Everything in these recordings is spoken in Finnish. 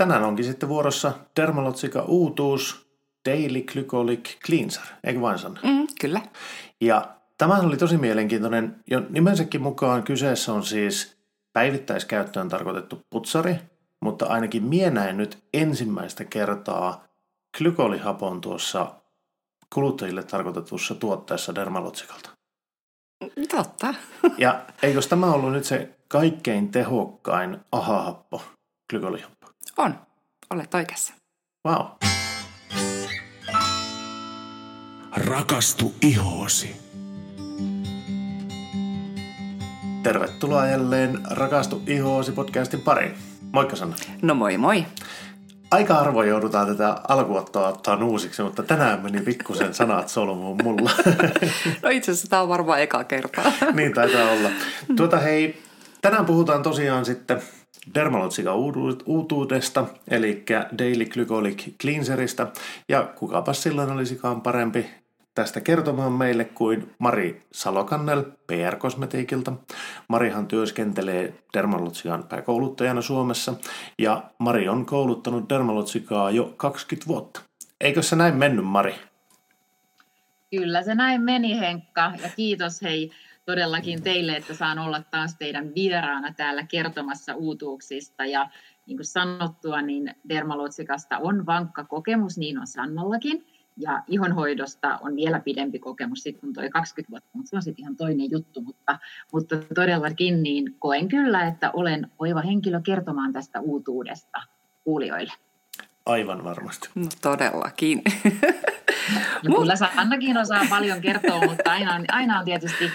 tänään onkin sitten vuorossa Dermalotsika uutuus Daily Glycolic Cleanser, eikö vain Sanna? Mm, kyllä. Ja tämä oli tosi mielenkiintoinen. Jo nimensäkin mukaan kyseessä on siis päivittäiskäyttöön tarkoitettu putsari, mutta ainakin minä näin nyt ensimmäistä kertaa glykolihapon tuossa kuluttajille tarkoitetussa tuotteessa Dermalotsikalta. Totta. Ja eikös tämä ollut nyt se kaikkein tehokkain ahahappo, glykolihappo? On. Olet oikeassa. Wow. Rakastu ihoosi. Tervetuloa jälleen Rakastu ihoosi podcastin pariin. Moikka Sanna. No moi moi. Aika harvoin joudutaan tätä alkuottoa ottaa uusiksi, mutta tänään meni pikkusen sanat solmuun mulla. No itse asiassa tämä on varmaan eka kertaa. niin taitaa olla. Tuota hei, tänään puhutaan tosiaan sitten Dermalotsika uutuudesta, eli Daily Glycolic Cleanserista. Ja kukapa silloin olisikaan parempi tästä kertomaan meille kuin Mari Salokannel PR-kosmetiikilta. Marihan työskentelee Dermalotsikan pääkouluttajana Suomessa ja Mari on kouluttanut Dermalotsikaa jo 20 vuotta. Eikö se näin mennyt, Mari? Kyllä se näin meni, Henkka. Ja kiitos hei todellakin teille, että saan olla taas teidän vieraana täällä kertomassa uutuuksista. Ja niin kuin sanottua, niin Dermalotsikasta on vankka kokemus, niin on Sannallakin. Ja ihonhoidosta on vielä pidempi kokemus sitten kun toi 20 vuotta, mutta se on sitten ihan toinen juttu. Mutta, mutta todellakin niin koen kyllä, että olen oiva henkilö kertomaan tästä uutuudesta kuulijoille. Aivan varmasti. No todellakin. Ja kyllä Sannakin osaa paljon kertoa, mutta aina on, aina on tietysti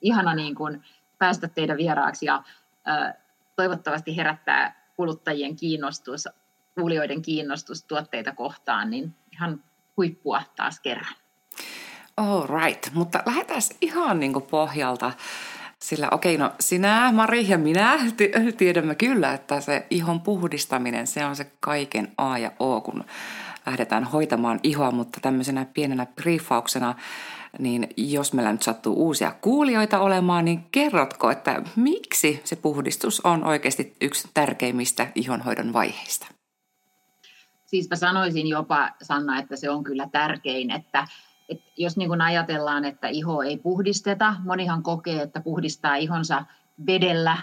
ihana niin kuin päästä teidän vieraaksi ja toivottavasti herättää kuluttajien kiinnostus, kuulijoiden kiinnostus tuotteita kohtaan, niin ihan huippua taas kerran. All right, mutta lähdetään ihan niin kuin pohjalta. Sillä okei, okay, no sinä, Mari ja minä tiedämme kyllä, että se ihon puhdistaminen, se on se kaiken A ja O, kun lähdetään hoitamaan ihoa, mutta tämmöisenä pienenä briefauksena, niin jos meillä nyt sattuu uusia kuulijoita olemaan, niin kerrotko, että miksi se puhdistus on oikeasti yksi tärkeimmistä ihonhoidon vaiheista? Siis mä sanoisin jopa, Sanna, että se on kyllä tärkein, että, että jos niin kuin ajatellaan, että iho ei puhdisteta, monihan kokee, että puhdistaa ihonsa vedellä,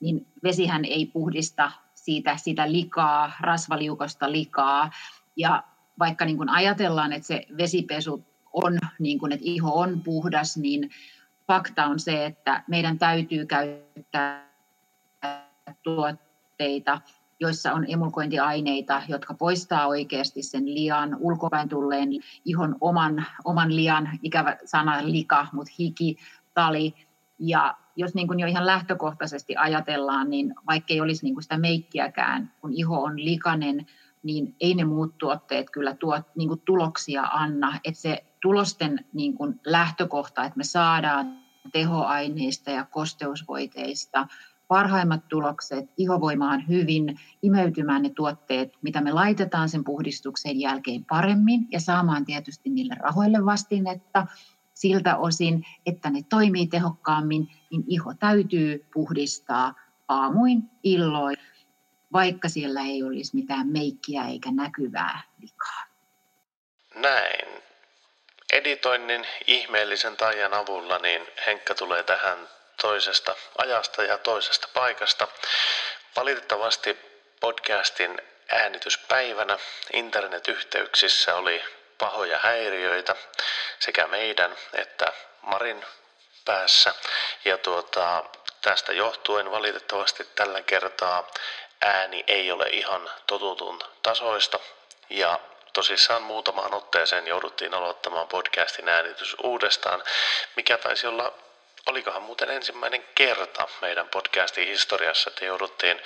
niin vesihän ei puhdista siitä, sitä likaa, rasvaliukosta likaa. Ja vaikka niin kuin ajatellaan, että se vesipesu on, niin kuin, että iho on puhdas, niin fakta on se, että meidän täytyy käyttää tuotteita, joissa on emulkointiaineita, jotka poistaa oikeasti sen lian, ulkopäin tulleen ihon oman, oman lian, ikävä sana lika, mutta hiki, tali. Ja jos niin kuin jo ihan lähtökohtaisesti ajatellaan, niin vaikka ei olisi niin kuin sitä meikkiäkään, kun iho on likainen, niin ei ne muut tuotteet kyllä tuot, niin kuin tuloksia anna. Että se tulosten niin kuin lähtökohta, että me saadaan tehoaineista ja kosteusvoiteista parhaimmat tulokset, ihovoimaan hyvin, imeytymään ne tuotteet, mitä me laitetaan sen puhdistuksen jälkeen paremmin ja saamaan tietysti niille rahoille vastinetta siltä osin, että ne toimii tehokkaammin, niin iho täytyy puhdistaa aamuin, illoin, vaikka siellä ei olisi mitään meikkiä eikä näkyvää vikaa. Näin. Editoinnin ihmeellisen taian avulla niin Henkka tulee tähän toisesta ajasta ja toisesta paikasta. Valitettavasti podcastin äänityspäivänä internetyhteyksissä oli pahoja häiriöitä sekä meidän että Marin päässä. Ja tuota, tästä johtuen valitettavasti tällä kertaa ääni ei ole ihan totutun tasoista ja tosissaan muutamaan otteeseen jouduttiin aloittamaan podcastin äänitys uudestaan, mikä taisi olla olikohan muuten ensimmäinen kerta meidän podcastin historiassa, että jouduttiin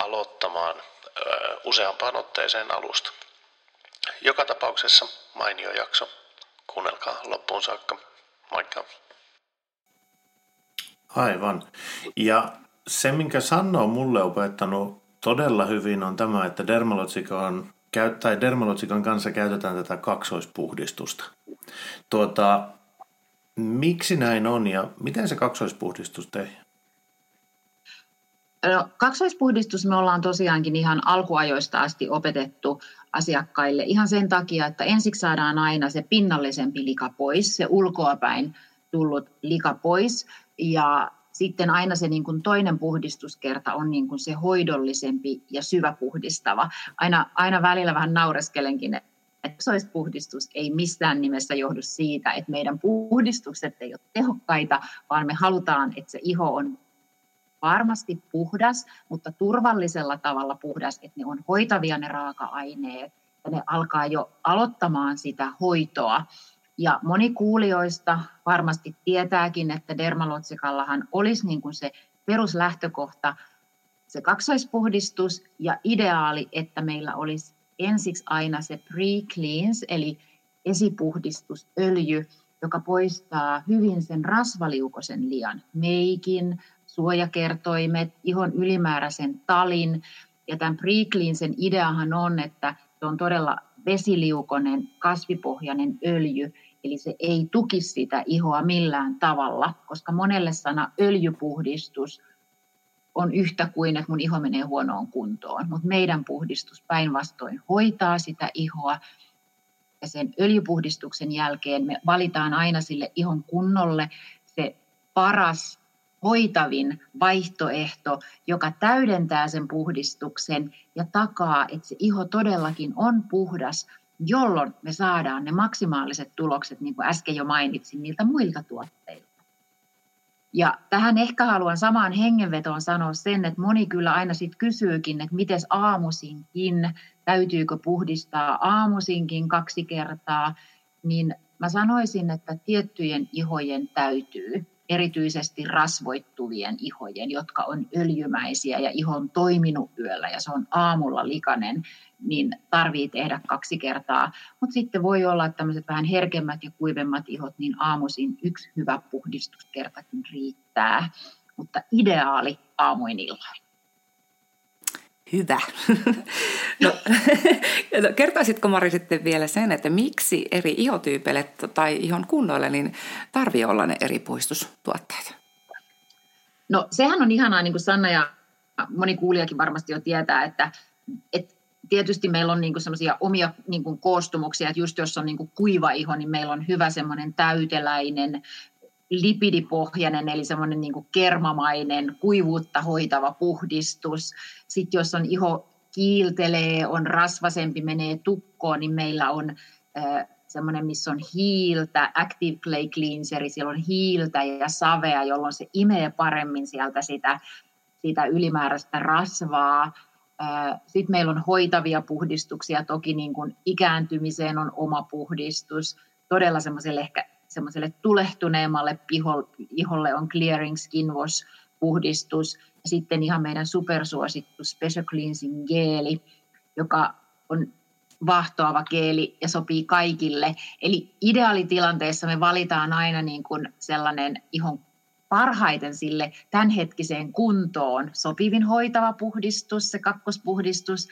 aloittamaan ö, useampaan otteeseen alusta. Joka tapauksessa mainio jakso. Kuunnelkaa loppuun saakka. Moikka. Aivan. Ja se, minkä Sanna on mulle opettanut todella hyvin, on tämä, että dermalotsikan, tai dermalotsikan kanssa käytetään tätä kaksoispuhdistusta. Tuota, Miksi näin on ja miten se kaksoispuhdistus tehdään? No, kaksoispuhdistus me ollaan tosiaankin ihan alkuajoista asti opetettu asiakkaille ihan sen takia, että ensiksi saadaan aina se pinnallisempi lika pois, se ulkoapäin tullut lika pois ja sitten aina se niin kuin toinen puhdistuskerta on niin kuin se hoidollisempi ja syväpuhdistava. Aina, aina välillä vähän naureskelenkin, että puhdistus ei missään nimessä johdu siitä, että meidän puhdistukset ei ole tehokkaita, vaan me halutaan, että se iho on varmasti puhdas, mutta turvallisella tavalla puhdas, että ne on hoitavia ne raaka-aineet ja ne alkaa jo aloittamaan sitä hoitoa. Ja moni kuulijoista varmasti tietääkin, että dermalotsikallahan olisi niin kuin se peruslähtökohta, se kaksoispuhdistus ja ideaali, että meillä olisi ensiksi aina se pre-cleans, eli esipuhdistusöljy, joka poistaa hyvin sen rasvaliukosen lian, meikin, suojakertoimet, ihon ylimääräisen talin. Ja tämän pre-cleansen ideahan on, että se on todella vesiliukonen kasvipohjainen öljy, eli se ei tuki sitä ihoa millään tavalla, koska monelle sana öljypuhdistus on yhtä kuin, että mun iho menee huonoon kuntoon. Mutta meidän puhdistus päinvastoin hoitaa sitä ihoa. Ja sen öljypuhdistuksen jälkeen me valitaan aina sille ihon kunnolle se paras hoitavin vaihtoehto, joka täydentää sen puhdistuksen ja takaa, että se iho todellakin on puhdas, jolloin me saadaan ne maksimaaliset tulokset, niin kuin äsken jo mainitsin, niiltä muilta tuotteilta. Ja tähän ehkä haluan samaan hengenvetoon sanoa sen, että moni kyllä aina sitten kysyykin, että miten aamusinkin, täytyykö puhdistaa aamusinkin kaksi kertaa, niin mä sanoisin, että tiettyjen ihojen täytyy erityisesti rasvoittuvien ihojen, jotka on öljymäisiä ja iho on toiminut yöllä ja se on aamulla likainen, niin tarvii tehdä kaksi kertaa. Mutta sitten voi olla, että tämmöiset vähän herkemmät ja kuivemmat ihot, niin aamuisin yksi hyvä puhdistuskertakin riittää. Mutta ideaali aamuin illoin. Hyvä. No, kertoisitko Mari sitten vielä sen, että miksi eri ihotyypeille tai ihon kunnoille niin tarvii olla ne eri puistustuotteet? No sehän on ihanaa, niin kuin Sanna ja moni kuulijakin varmasti jo tietää, että, että tietysti meillä on niin semmoisia omia niin kuin koostumuksia, että just jos on niin kuin kuiva iho, niin meillä on hyvä semmoinen täyteläinen lipidipohjainen, eli semmoinen niin kermamainen, kuivuutta hoitava puhdistus. Sitten jos on iho kiiltelee, on rasvasempi, menee tukkoon, niin meillä on äh, semmoinen, missä on hiiltä, Active Clay Cleanseri, siellä on hiiltä ja savea, jolloin se imee paremmin sieltä sitä, sitä ylimääräistä rasvaa. Sitten meillä on hoitavia puhdistuksia, toki niin kuin ikääntymiseen on oma puhdistus, todella semmoiselle ehkä semmoiselle tulehtuneemmalle iholle on Clearing Skin Wash puhdistus. Ja sitten ihan meidän supersuosittu Special Cleansing geeli, joka on vahtoava geeli ja sopii kaikille. Eli ideaalitilanteessa me valitaan aina niin kuin sellainen ihon parhaiten sille tämänhetkiseen kuntoon sopivin hoitava puhdistus, se kakkospuhdistus,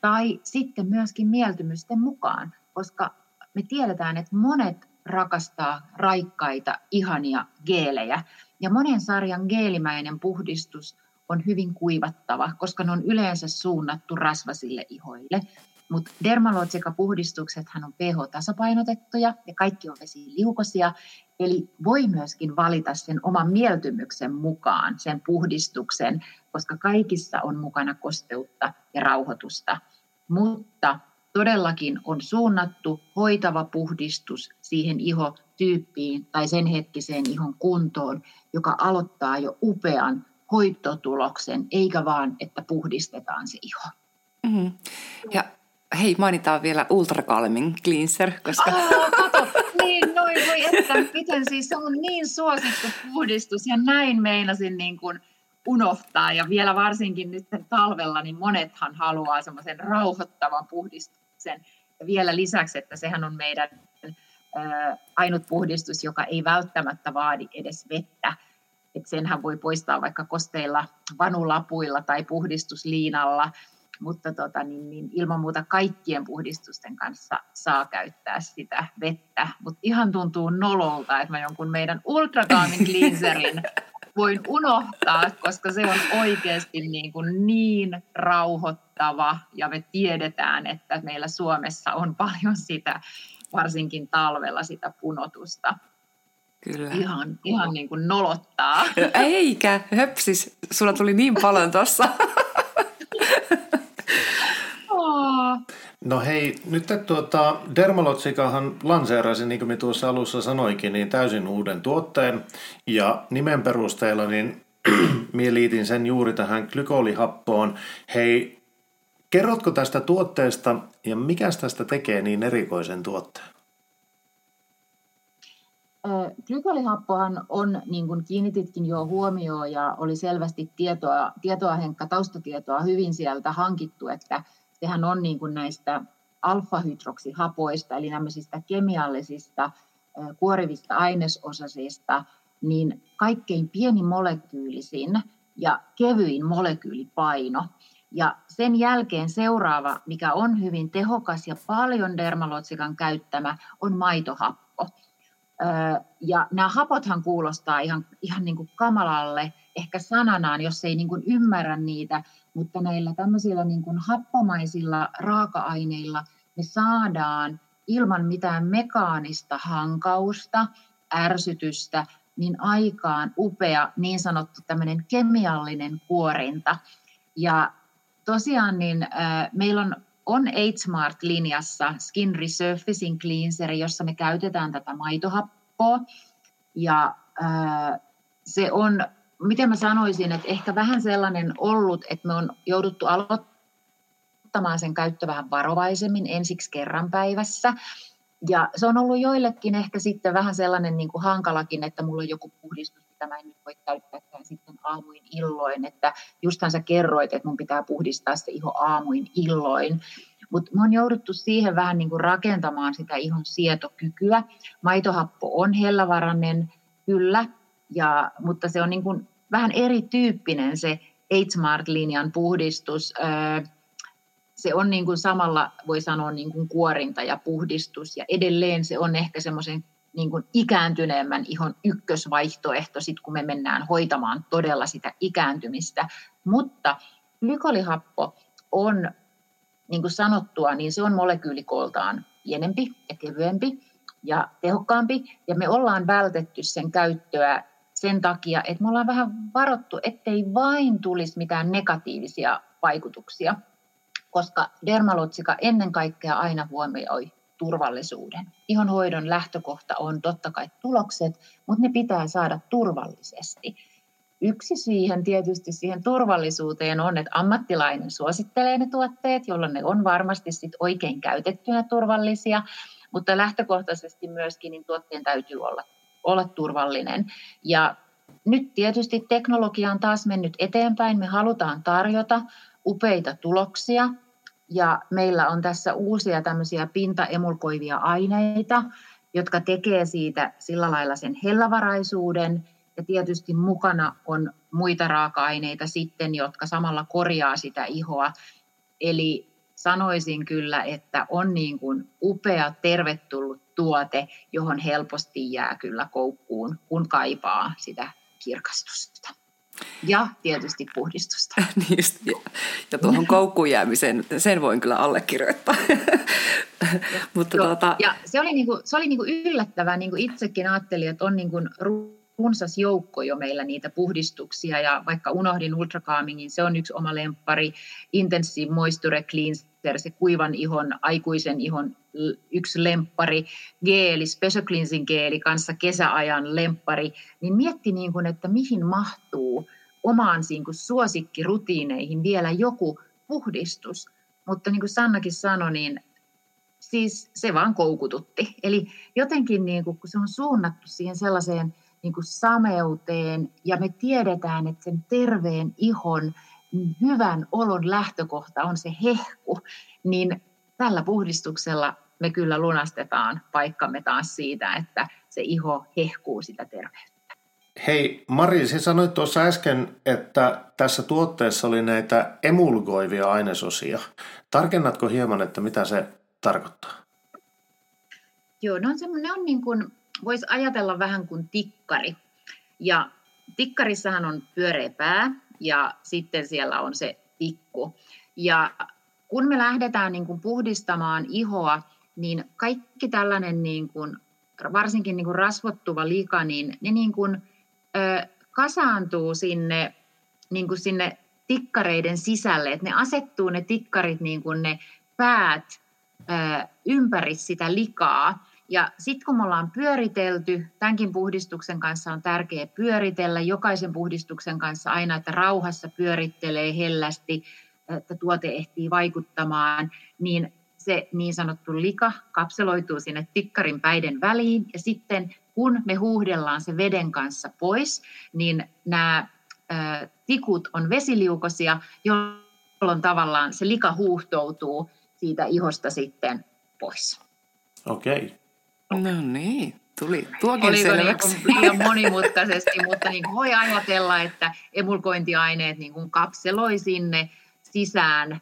tai sitten myöskin mieltymysten mukaan, koska me tiedetään, että monet rakastaa raikkaita, ihania geelejä. Ja monen sarjan geelimäinen puhdistus on hyvin kuivattava, koska ne on yleensä suunnattu rasvasille ihoille. Mutta Dermalotsika-puhdistuksethan on pH-tasapainotettuja ja kaikki on vesiliukosia, eli voi myöskin valita sen oman mieltymyksen mukaan sen puhdistuksen, koska kaikissa on mukana kosteutta ja rauhoitusta. Mutta todellakin on suunnattu hoitava puhdistus siihen ihotyyppiin tai sen hetkiseen ihon kuntoon, joka aloittaa jo upean hoitotuloksen, eikä vaan, että puhdistetaan se iho. Mm-hmm. Ja hei, mainitaan vielä Ultra Calming Cleanser, koska... Oh, kato, niin, noin voi että, miten siis se on niin suosittu puhdistus, ja näin meinasin niin kuin unohtaa, ja vielä varsinkin nyt talvella, niin monethan haluaa semmoisen rauhoittavan ja vielä lisäksi, että sehän on meidän ainut puhdistus, joka ei välttämättä vaadi edes vettä, että senhän voi poistaa vaikka kosteilla vanulapuilla tai puhdistusliinalla, mutta tota, niin, niin ilman muuta kaikkien puhdistusten kanssa saa käyttää sitä vettä. Mutta ihan tuntuu nololta, että mä jonkun meidän ultrakaamin cleanserin voin unohtaa, koska se on oikeasti niin, kuin niin rauhoittava ja me tiedetään, että meillä Suomessa on paljon sitä, varsinkin talvella sitä punotusta. Kyllä. Ihan, ihan niin kuin nolottaa. Eikä, höpsis, sulla tuli niin paljon tuossa. No hei, nyt tuota, Dermalotsikahan lanseerasi, niin kuin me tuossa alussa sanoikin, niin täysin uuden tuotteen. Ja nimen perusteella niin minä liitin sen juuri tähän glykolihappoon. Hei, kerrotko tästä tuotteesta ja mikä tästä tekee niin erikoisen tuotteen? Glykolihappohan on, niin kuin kiinnititkin jo huomioon ja oli selvästi tietoa, tietoa Henkka, taustatietoa hyvin sieltä hankittu, että sehän on niin kuin näistä alfa-hydroksihapoista, eli nämmöisistä kemiallisista kuorivista ainesosasista, niin kaikkein pieni molekyylisin ja kevyin molekyylipaino. Ja sen jälkeen seuraava, mikä on hyvin tehokas ja paljon dermalotsikan käyttämä, on maitohappo. Ja nämä hapothan kuulostaa ihan, ihan niin kuin kamalalle ehkä sananaan, jos ei niin kuin ymmärrä niitä, mutta näillä tämmöisillä niin kuin happomaisilla raaka-aineilla me saadaan ilman mitään mekaanista hankausta, ärsytystä, niin aikaan upea niin sanottu tämmöinen kemiallinen kuorinta. Ja tosiaan niin äh, meillä on on AgeSmart-linjassa Skin Resurfacing Cleanser, jossa me käytetään tätä maitohappoa. Ja äh, se on miten mä sanoisin, että ehkä vähän sellainen ollut, että me on jouduttu aloittamaan sen käyttö vähän varovaisemmin ensiksi kerran päivässä. Ja se on ollut joillekin ehkä sitten vähän sellainen niin kuin hankalakin, että mulla on joku puhdistus, mitä mä en nyt voi käyttää sitten aamuin illoin. Että justhan sä kerroit, että mun pitää puhdistaa se iho aamuin illoin. Mutta me on jouduttu siihen vähän niin kuin rakentamaan sitä ihon sietokykyä. Maitohappo on hellävarainen, kyllä, ja, mutta se on niin kuin vähän erityyppinen se H-Smart-linjan puhdistus. Se on niin kuin samalla, voi sanoa, niin kuin kuorinta ja puhdistus, ja edelleen se on ehkä semmoisen niin kuin ikääntyneemmän ihon ykkösvaihtoehto, sit kun me mennään hoitamaan todella sitä ikääntymistä. Mutta glykolihappo on, niin kuin sanottua, niin se on molekyylikoltaan pienempi ja kevyempi ja tehokkaampi, ja me ollaan vältetty sen käyttöä sen takia, että me ollaan vähän varottu, ettei vain tulisi mitään negatiivisia vaikutuksia, koska dermalotsika ennen kaikkea aina huomioi turvallisuuden. Ihonhoidon lähtökohta on totta kai tulokset, mutta ne pitää saada turvallisesti. Yksi siihen tietysti siihen turvallisuuteen on, että ammattilainen suosittelee ne tuotteet, jolloin ne on varmasti sit oikein käytettynä turvallisia, mutta lähtökohtaisesti myöskin niin tuotteen täytyy olla olla turvallinen. Ja nyt tietysti teknologia on taas mennyt eteenpäin. Me halutaan tarjota upeita tuloksia ja meillä on tässä uusia tämmöisiä pintaemulkoivia aineita, jotka tekee siitä sillä lailla sen hellavaraisuuden. Ja tietysti mukana on muita raaka-aineita sitten, jotka samalla korjaa sitä ihoa. Eli sanoisin kyllä, että on niin kuin upea, tervetullut tuote, johon helposti jää kyllä koukkuun, kun kaipaa sitä kirkastusta. Ja tietysti puhdistusta. just, ja, ja tuohon koukkuun jäämiseen, sen voin kyllä allekirjoittaa. Mutta Joo, tuota... Ja se oli, niinku, se oli niinku yllättävää, niin kuin itsekin ajattelin, että on niinku runsas joukko jo meillä niitä puhdistuksia ja vaikka unohdin Ultra Calmingin, se on yksi oma lemppari, Intensive Moisture Cleanser, se kuivan ihon, aikuisen ihon yksi lemppari, geeli, Special Cleansing geeli kanssa kesäajan lemppari, niin mietti niin kuin, että mihin mahtuu omaan niin kuin suosikkirutiineihin vielä joku puhdistus. Mutta niin kuin Sannakin sanoi, niin siis se vaan koukututti. Eli jotenkin niin kuin, kun se on suunnattu siihen sellaiseen niin kuin sameuteen ja me tiedetään, että sen terveen ihon hyvän olon lähtökohta on se hehku, niin tällä puhdistuksella me kyllä lunastetaan paikkamme taas siitä, että se iho hehkuu sitä terveyttä. Hei Mari, sinä sanoit tuossa äsken, että tässä tuotteessa oli näitä emulgoivia ainesosia. Tarkennatko hieman, että mitä se tarkoittaa? Joo, ne on, ne on niin kuin, voisi ajatella vähän kuin tikkari. Ja tikkarissahan on pyöreä pää ja sitten siellä on se tikku. Ja kun me lähdetään niin kuin puhdistamaan ihoa, niin kaikki tällainen niin kuin, varsinkin niin kuin rasvottuva lika, niin ne niin kuin, ö, kasaantuu sinne, niin kuin sinne tikkareiden sisälle, että ne asettuu ne tikkarit niin kuin ne päät ö, ympäri sitä likaa. Ja sitten kun me ollaan pyöritelty, tämänkin puhdistuksen kanssa on tärkeää pyöritellä, jokaisen puhdistuksen kanssa aina, että rauhassa pyörittelee hellästi, että tuote ehtii vaikuttamaan, niin se niin sanottu lika kapseloituu sinne tikkarin päiden väliin ja sitten kun me huuhdellaan se veden kanssa pois, niin nämä tikut on vesiliukosia, jolloin tavallaan se lika huuhtoutuu siitä ihosta sitten pois. Okei. No niin, tuli tuokin Oliko selväksi. niin liian monimutkaisesti, mutta niin kuin voi ajatella, että emulkointiaineet niin kuin kapseloi sinne sisään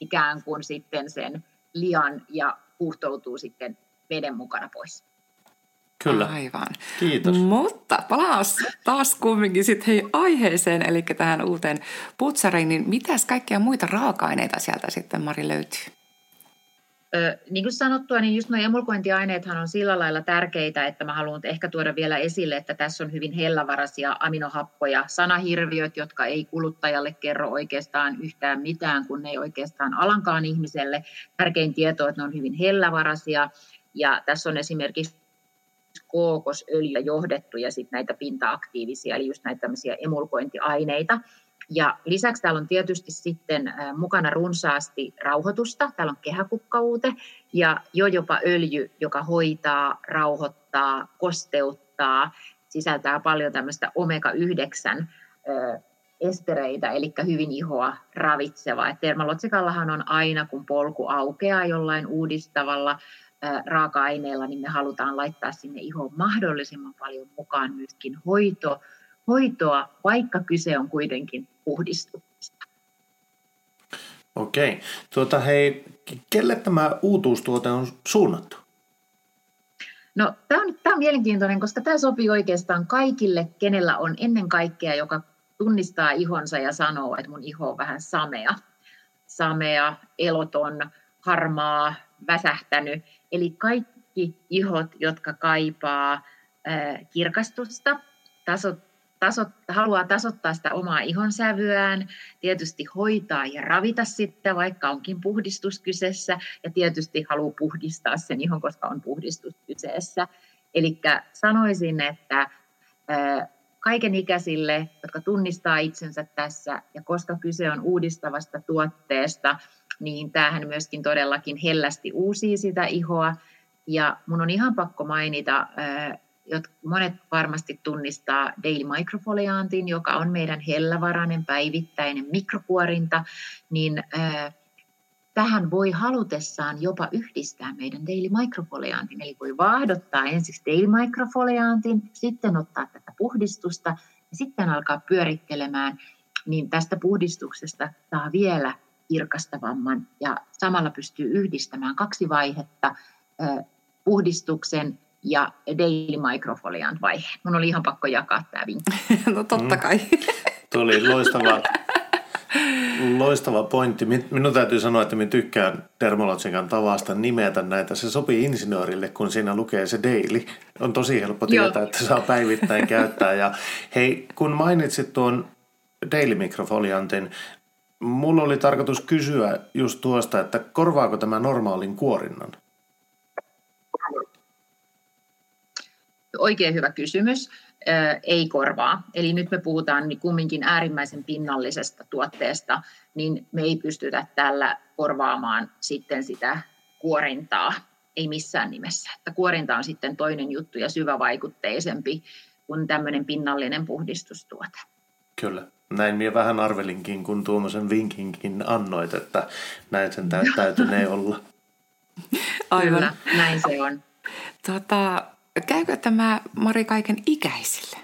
ikään kuin sitten sen lian ja huuhtoutuu sitten veden mukana pois. Kyllä. Aivan. Kiitos. Mutta palas taas kumminkin sitten hei aiheeseen, eli tähän uuteen putsariin, niin mitäs kaikkia muita raaka-aineita sieltä sitten Mari löytyy? Ö, niin kuin sanottua, niin just nuo emulkointiaineethan on sillä lailla tärkeitä, että mä haluan ehkä tuoda vielä esille, että tässä on hyvin hellävaraisia aminohappoja, sanahirviöt, jotka ei kuluttajalle kerro oikeastaan yhtään mitään, kun ne ei oikeastaan alankaan ihmiselle. Tärkein tieto on, että ne on hyvin hellävaraisia, ja tässä on esimerkiksi kookosöljyä johdettu ja sitten näitä pinta-aktiivisia, eli just näitä tämmöisiä emulkointiaineita. Ja lisäksi täällä on tietysti sitten mukana runsaasti rauhoitusta. Täällä on kehäkukkauute ja jo jopa öljy, joka hoitaa, rauhoittaa, kosteuttaa. Sisältää paljon tämmöistä omega-9 estereitä, eli hyvin ihoa ravitseva. Termalotsikallahan on aina, kun polku aukeaa jollain uudistavalla raaka-aineella, niin me halutaan laittaa sinne ihoon mahdollisimman paljon mukaan myöskin hoito, hoitoa, vaikka kyse on kuitenkin puhdistuksesta. Okei. Tuota, hei, kelle tämä uutuustuote on suunnattu? No, tämä on, tämä on mielenkiintoinen, koska tämä sopii oikeastaan kaikille, kenellä on ennen kaikkea, joka tunnistaa ihonsa ja sanoo, että mun iho on vähän samea. Samea, eloton, harmaa, väsähtänyt. Eli kaikki ihot, jotka kaipaa kirkastusta, tasot, tasot, haluaa tasottaa sitä omaa ihonsävyään, tietysti hoitaa ja ravita sitten, vaikka onkin puhdistus kyseessä, ja tietysti haluaa puhdistaa sen ihon, koska on puhdistus kyseessä. Eli sanoisin, että kaiken ikäisille, jotka tunnistaa itsensä tässä, ja koska kyse on uudistavasta tuotteesta, niin tämähän myöskin todellakin hellästi uusii sitä ihoa. Ja mun on ihan pakko mainita monet varmasti tunnistaa Daily Microfoliantin, joka on meidän hellävarainen päivittäinen mikrokuorinta, niin tähän voi halutessaan jopa yhdistää meidän Daily Microfoliantin. Eli voi vaahdottaa ensiksi Daily Microfoliantin, sitten ottaa tätä puhdistusta ja sitten alkaa pyörittelemään, niin tästä puhdistuksesta saa vielä kirkastavamman ja samalla pystyy yhdistämään kaksi vaihetta, puhdistuksen ja Daily Microfoliant vaihe. Mun oli ihan pakko jakaa tämä vinkki. no totta mm. kai. Mm. Tuo oli loistava, loistava pointti. Minun täytyy sanoa, että minä tykkään Dermalogican tavasta nimetä näitä. Se sopii insinöörille, kun siinä lukee se daily. On tosi helppo tietää, Joo. että saa päivittäin käyttää. Ja hei, kun mainitsit tuon Daily Microfoliantin, mulla oli tarkoitus kysyä just tuosta, että korvaako tämä normaalin kuorinnan? Oikein hyvä kysymys. Ei korvaa. Eli nyt me puhutaan niin kumminkin äärimmäisen pinnallisesta tuotteesta, niin me ei pystytä tällä korvaamaan sitten sitä kuorintaa. Ei missään nimessä. Että kuorinta on sitten toinen juttu ja syvävaikutteisempi kuin tämmöinen pinnallinen puhdistustuote. Kyllä. Näin minä vähän arvelinkin, kun tuommoisen vinkinkin annoit, että näin sen täytynee olla. Aivan. Kyllä, näin se on. Tota, Käykö tämä Mari kaiken ikäisille?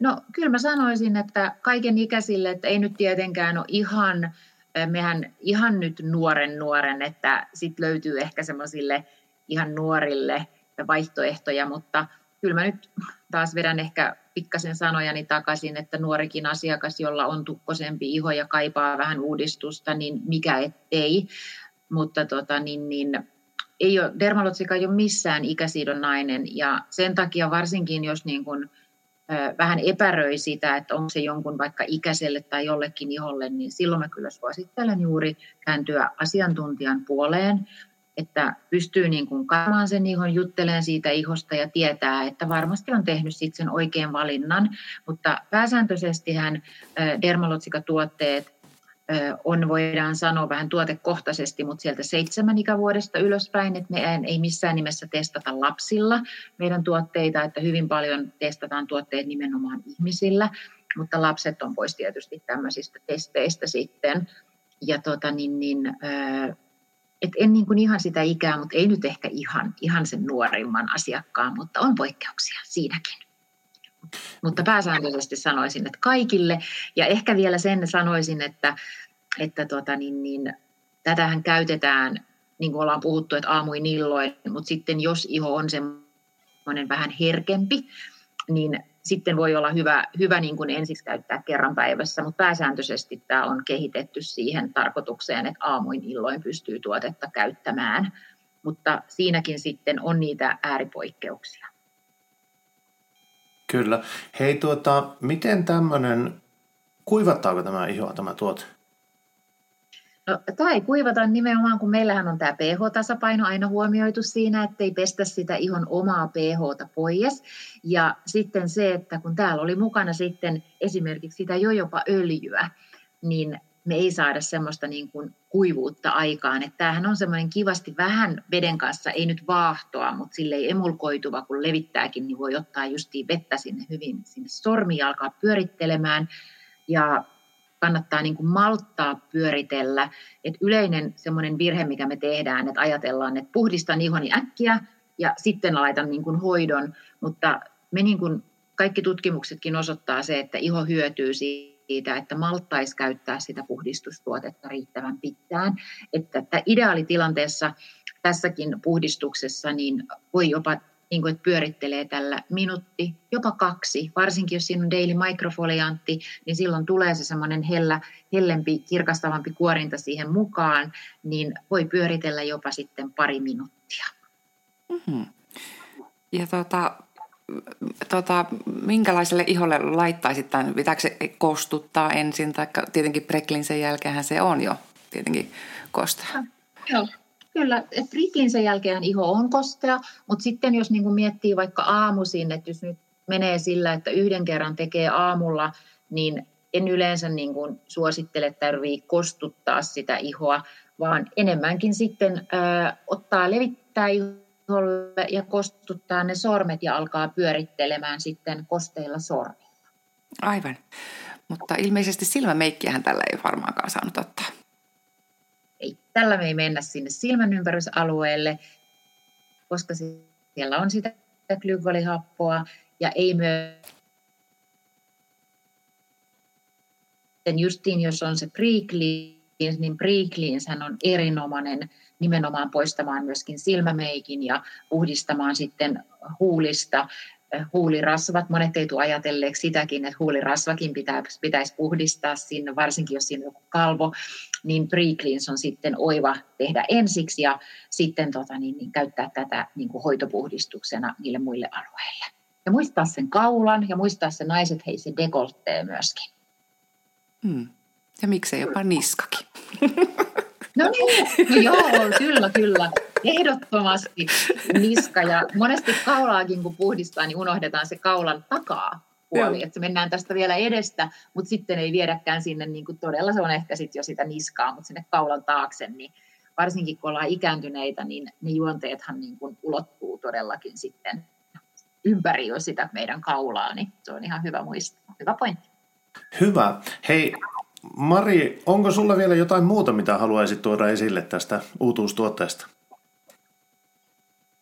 No kyllä mä sanoisin, että kaiken ikäisille, että ei nyt tietenkään ole ihan, mehän ihan nyt nuoren nuoren, että sitten löytyy ehkä semmoisille ihan nuorille vaihtoehtoja, mutta kyllä mä nyt taas vedän ehkä pikkasen sanojani takaisin, että nuorikin asiakas, jolla on tukkosempi iho ja kaipaa vähän uudistusta, niin mikä ettei. Mutta tota, niin, niin, ei ole, dermalotsika ei ole missään ikäsidonnainen ja sen takia varsinkin, jos niin kuin, vähän epäröi sitä, että onko se jonkun vaikka ikäiselle tai jollekin iholle, niin silloin mä kyllä suosittelen juuri kääntyä asiantuntijan puoleen, että pystyy niin kuin katsomaan sen ihon, jutteleen siitä ihosta ja tietää, että varmasti on tehnyt sitten sen oikean valinnan. Mutta pääsääntöisesti hän dermalotsikatuotteet on, voidaan sanoa vähän tuotekohtaisesti, mutta sieltä seitsemän ikävuodesta ylöspäin, että me ei missään nimessä testata lapsilla meidän tuotteita, että hyvin paljon testataan tuotteet nimenomaan ihmisillä, mutta lapset on pois tietysti tämmöisistä testeistä sitten. Ja tota, niin, niin, et en niin kuin ihan sitä ikää, mutta ei nyt ehkä ihan, ihan sen nuorimman asiakkaan, mutta on poikkeuksia siinäkin. Mutta pääsääntöisesti sanoisin, että kaikille. Ja ehkä vielä sen sanoisin, että, että tota, niin, niin, tätähän käytetään, niin kuin ollaan puhuttu, että aamuin illoin, mutta sitten jos iho on semmoinen vähän herkempi, niin sitten voi olla hyvä, hyvä niin kuin ensiksi käyttää kerran päivässä, mutta pääsääntöisesti tämä on kehitetty siihen tarkoitukseen, että aamuin illoin pystyy tuotetta käyttämään. Mutta siinäkin sitten on niitä ääripoikkeuksia. Kyllä. Hei, tuota, miten tämmöinen, kuivattaako tämä ihoa tämä tuote? No, tämä ei kuivata nimenomaan, kun meillähän on tämä pH-tasapaino aina huomioitu siinä, ettei pestä sitä ihon omaa pH pois. Ja sitten se, että kun täällä oli mukana sitten esimerkiksi sitä jo jopa öljyä, niin me ei saada semmoista niin kuin kuivuutta aikaan. Että tämähän on semmoinen kivasti vähän veden kanssa, ei nyt vaahtoa, mutta sille ei emulkoituva, kun levittääkin, niin voi ottaa justiin vettä sinne hyvin sinne sormiin ja alkaa pyörittelemään. Ja kannattaa niin kuin malttaa pyöritellä. Et yleinen semmoinen virhe, mikä me tehdään, että ajatellaan, että puhdistan ihoni äkkiä ja sitten laitan niin kuin hoidon, mutta me niin kuin kaikki tutkimuksetkin osoittaa se, että iho hyötyy siitä, että malttaisi käyttää sitä puhdistustuotetta riittävän pitkään. Että, että ideaalitilanteessa tässäkin puhdistuksessa niin voi jopa niin kuin, että pyörittelee tällä minuutti, jopa kaksi. Varsinkin jos siinä on daily microfoliantti, niin silloin tulee se semmoinen hellä, hellempi, kirkastavampi kuorinta siihen mukaan, niin voi pyöritellä jopa sitten pari minuuttia. Mm-hmm. Ja tota, tota, minkälaiselle iholle laittaisit tämän? Pitääkö se kostuttaa ensin, tai tietenkin preklin sen jälkeen se on jo tietenkin kostaa? Joo, Kyllä, että Rikin sen jälkeen iho on kostea, mutta sitten jos niin miettii vaikka aamuisin, että jos nyt menee sillä, että yhden kerran tekee aamulla, niin en yleensä niin kuin suosittele tarvii kostuttaa sitä ihoa, vaan enemmänkin sitten ö, ottaa, levittää iholle ja kostuttaa ne sormet ja alkaa pyörittelemään sitten kosteilla sormilla. Aivan. Mutta ilmeisesti silmämeikkiähän tällä ei varmaankaan saanut ottaa ei, tällä me ei mennä sinne silmän ympärysalueelle, koska siellä on sitä glykolihappoa ja ei myös justiin jos on se pre-cleans, niin pre-cleans on erinomainen nimenomaan poistamaan myöskin silmämeikin ja puhdistamaan sitten huulista huulirasvat. Monet ei tule ajatelleeksi sitäkin, että huulirasvakin pitää, pitäisi puhdistaa sinne, varsinkin jos siinä on joku kalvo, niin pre on sitten oiva tehdä ensiksi ja sitten tota, niin, niin käyttää tätä niin kuin hoitopuhdistuksena niille muille alueille. Ja muistaa sen kaulan ja muistaa se naiset hei se dekolttee myöskin. Hmm. Ja miksei jopa niskakin. No niin, no joo, kyllä, kyllä. Ehdottomasti niska ja monesti kaulaakin kun puhdistaa, niin unohdetaan se kaulan takaa puoli, että mennään tästä vielä edestä, mutta sitten ei viedäkään sinne, niin kuin todella se on ehkä sitten jo sitä niskaa, mutta sinne kaulan taakse, niin varsinkin kun ollaan ikääntyneitä, niin ne juonteethan niin kuin ulottuu todellakin sitten ympäri jo sitä meidän kaulaa, niin se on ihan hyvä muistaa. Hyvä pointti. Hyvä. Hei, Mari, onko sulla vielä jotain muuta, mitä haluaisit tuoda esille tästä uutuustuotteesta?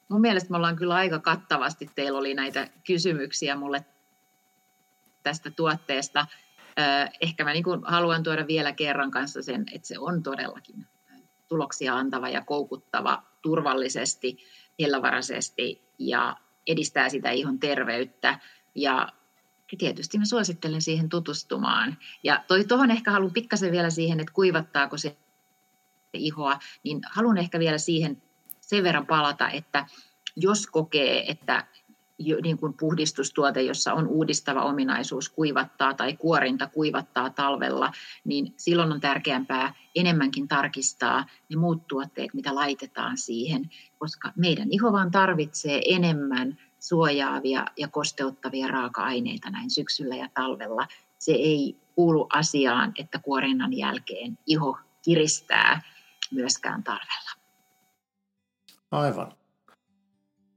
Mun mielestä me ollaan kyllä aika kattavasti, teillä oli näitä kysymyksiä mulle tästä tuotteesta. Ehkä mä niin haluan tuoda vielä kerran kanssa sen, että se on todellakin tuloksia antava ja koukuttava turvallisesti, hellavaraisesti ja edistää sitä ihon terveyttä ja tietysti mä suosittelen siihen tutustumaan. Ja tuohon ehkä haluan pikkasen vielä siihen, että kuivattaako se ihoa, niin haluan ehkä vielä siihen sen verran palata, että jos kokee, että niin kuin puhdistustuote, jossa on uudistava ominaisuus kuivattaa tai kuorinta kuivattaa talvella, niin silloin on tärkeämpää enemmänkin tarkistaa ne muut tuotteet, mitä laitetaan siihen, koska meidän iho vaan tarvitsee enemmän suojaavia ja kosteuttavia raaka-aineita näin syksyllä ja talvella. Se ei kuulu asiaan, että kuorinnan jälkeen iho kiristää myöskään talvella. Aivan.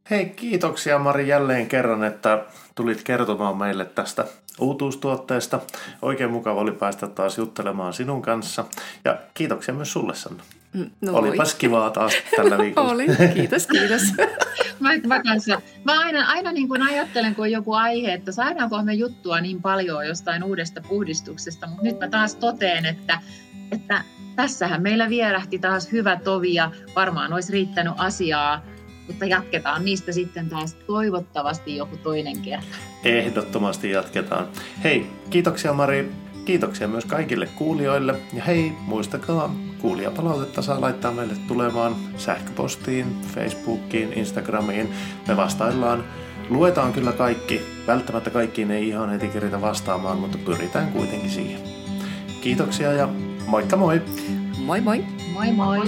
Hei, kiitoksia Mari jälleen kerran, että tulit kertomaan meille tästä uutuustuotteesta. Oikein mukava oli päästä taas juttelemaan sinun kanssa. Ja kiitoksia myös sulle, Sanna. Mm, no Olipas kivaa taas tällä viikolla. oli, kiitos, kiitos. mä, mä, kanssa, mä aina, aina niin kuin ajattelen, kun on joku aihe, että saadaanko me juttua niin paljon jostain uudesta puhdistuksesta, mutta nyt mä taas toteen, että, että tässähän meillä vierähti taas hyvä tovi ja varmaan olisi riittänyt asiaa mutta jatketaan niistä sitten taas toivottavasti joku toinen kerta. Ehdottomasti jatketaan. Hei, kiitoksia Mari. Kiitoksia myös kaikille kuulijoille. Ja hei, muistakaa, kuulijapalautetta saa laittaa meille tulemaan sähköpostiin, Facebookiin, Instagramiin. Me vastaillaan. Luetaan kyllä kaikki. Välttämättä kaikkiin ei ihan heti keritä vastaamaan, mutta pyritään kuitenkin siihen. Kiitoksia ja moikka moi! Moi moi! Moi moi!